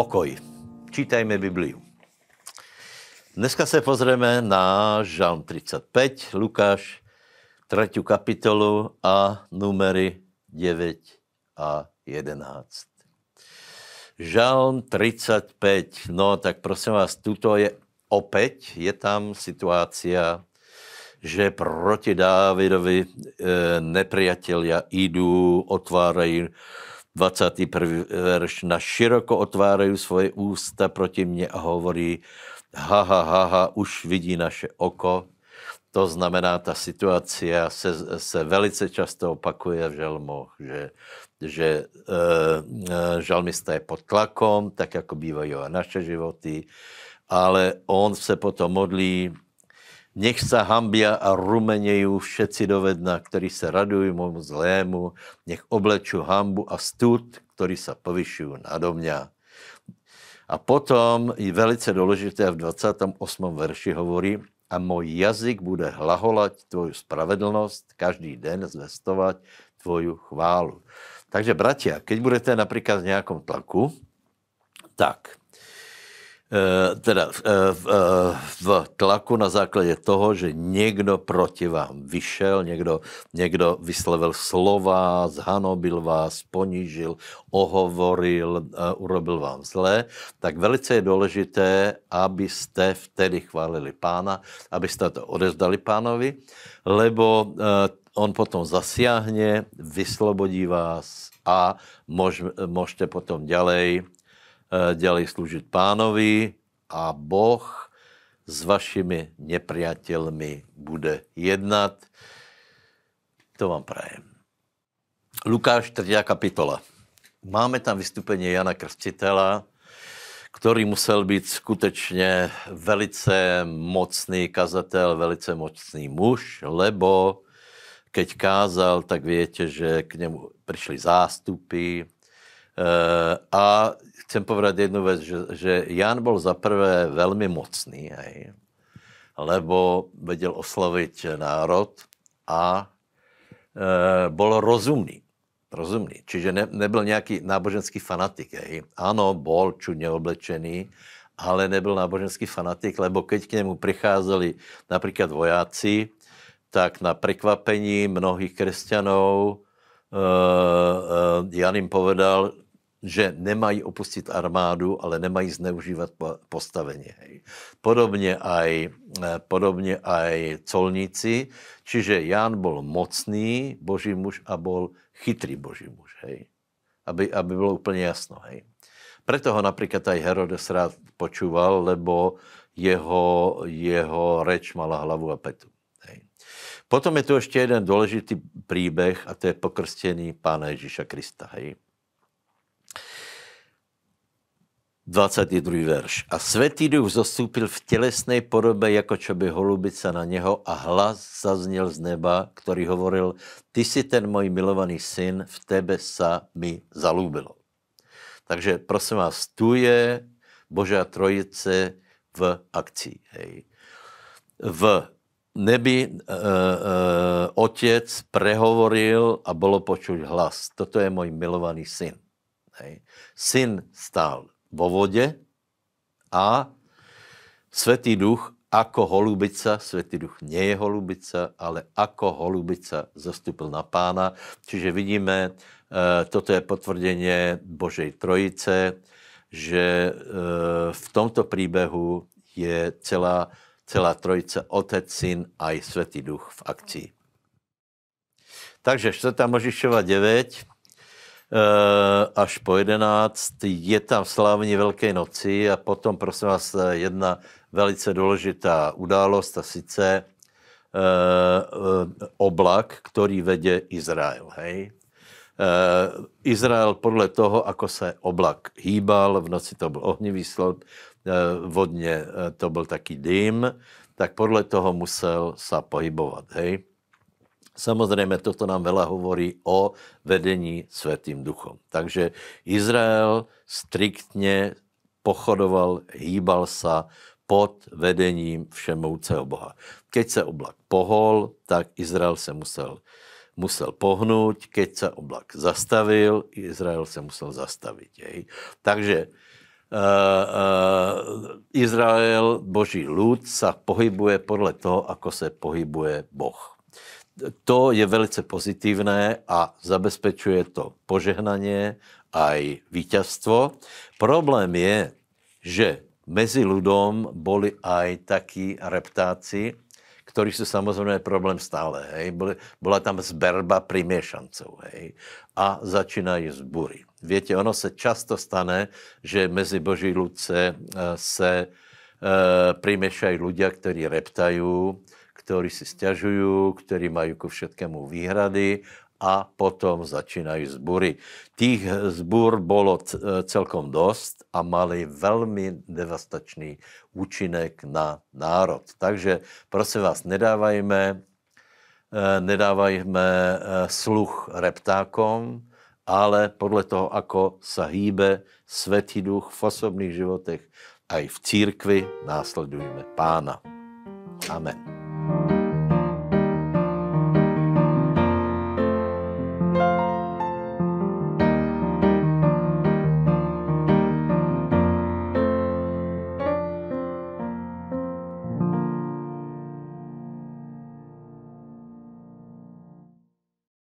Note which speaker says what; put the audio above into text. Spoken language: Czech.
Speaker 1: Pokoj. Čítajme Bibliu. Dneska se pozrieme na Žalm 35, Lukáš 3. kapitolu a numery 9 a 11. Žalm 35, no tak prosím vás, tuto je opět, je tam situácia, že proti Dávidovi e, nepriatelia idú, otvárají 21. verš, na široko otvárají svoje ústa proti mně a hovorí, ha, ha, ha, ha, už vidí naše oko. To znamená, ta situace se, se velice často opakuje v žalmoch, že, že e, žalmista je pod tlakom, tak jako bývají naše životy, ale on se potom modlí, Nech se hambia a rumenějí všetci dovedna, ktorí se radují momu zlému, nech obleču hambu a stud, ktorí se povyšují nado mňa. A potom je velice důležité v 28. verši hovorí, a můj jazyk bude hlaholať tvoju spravedlnost, každý den zvestovat tvoju chválu. Takže, bratia, keď budete například v nějakom tlaku, tak teda eh, v, eh, v tlaku na základě toho, že někdo proti vám vyšel, někdo, někdo vyslovil slova, zhanobil vás, ponížil, ohovoril, urobil vám zlé, tak velice je důležité, abyste vtedy chválili pána, abyste to odezdali pánovi, lebo on potom zasiahne, vyslobodí vás a můžete potom ďalej Eh, dělej služit pánovi a Boh s vašimi nepriateľmi bude jednat. To vám prajem. Lukáš 3. kapitola. Máme tam vystupení Jana Krstitela, který musel být skutečně velice mocný kazatel, velice mocný muž, lebo keď kázal, tak větě, že k němu přišli zástupy, a chcem povedat jednu věc, že, že Jan byl za prvé velmi mocný, hej, lebo věděl oslavit národ a e, byl rozumný. Rozumný. Čiže ne, nebyl nějaký náboženský fanatik. Hej. Ano, bol čudně oblečený, ale nebyl náboženský fanatik, lebo keď k němu přicházeli například vojáci, tak na překvapení mnohých křesťanů uh, uh, Jan jim povedal, že nemají opustit armádu, ale nemají zneužívat postavení. Podobně aj, eh, podobně aj colníci, čiže Jan byl mocný boží muž a byl chytrý boží muž. Hej. Aby, aby bylo úplně jasno. Hej. Preto ho například aj Herodes rád počúval, lebo jeho, jeho reč mala hlavu a petu. Hej. Potom je tu ještě jeden důležitý příběh a to je pokrstěný Pána Ježíša Krista. Hej. 22. verš. A světý duch zostupil v tělesné podobě, jako čo by holubice na něho a hlas zazněl z neba, který hovoril, ty jsi ten můj milovaný syn, v tebe sa mi zalúbilo. Takže prosím vás, tu je Božá trojice v akci. Hej. V nebi e, e, otec prehovoril a bylo počuť hlas. Toto je můj milovaný syn. Hej. Syn stál vo vode a Svetý duch ako holubica, Svetý duch nie je holubica, ale ako holubica zastupil na pána. Čiže vidíme, e, toto je potvrdenie Božej trojice, že e, v tomto příběhu je celá, celá trojice, Otec, Syn a i Svetý duch v akcii. Takže 4. Možišova 9, Eh, až po 11. Je tam slavní Velké noci a potom, prosím vás, jedna velice důležitá událost a sice uh, oblak, který vedě Izrael. Hej? Uh, Izrael podle toho, ako se oblak hýbal, v noci to byl ohnivý slod, uh, vodně to byl taký dým, tak podle toho musel se pohybovat. Hej? Samozřejmě toto nám vela hovorí o vedení světým duchom. Takže Izrael striktně pochodoval, hýbal se pod vedením všemouceho Boha. Keď se oblak pohol, tak Izrael se musel, musel pohnout, keď se oblak zastavil, Izrael se musel zastavit. Jej. Takže Izrael, boží lud, sa pohybuje podle toho, ako se pohybuje Boh. To je velice pozitívne a zabezpečuje to požehnanie aj víťazstvo. Problém je, že mezi ľudom boli aj takí reptáci, ktorí sú samozrejme problém stále. Hej. Bola tam zberba primiešancov. Hej. A začínají zbury. Viete, ono se často stane, že mezi Boží ľudce eh, se e, primiešají ľudia, ktorí reptajú, ktorí si stiažujú, ktorí majú ku všetkému výhrady a potom začínají zbury. Tých zbur bolo celkom dost a mali velmi devastačný účinek na národ. Takže prosím vás, nedávajme, eh, nedávajme eh, sluch reptákom, ale podle toho, ako sa hýbe Svetý duch v osobných životech, aj v církvi následujeme Pána. Amen.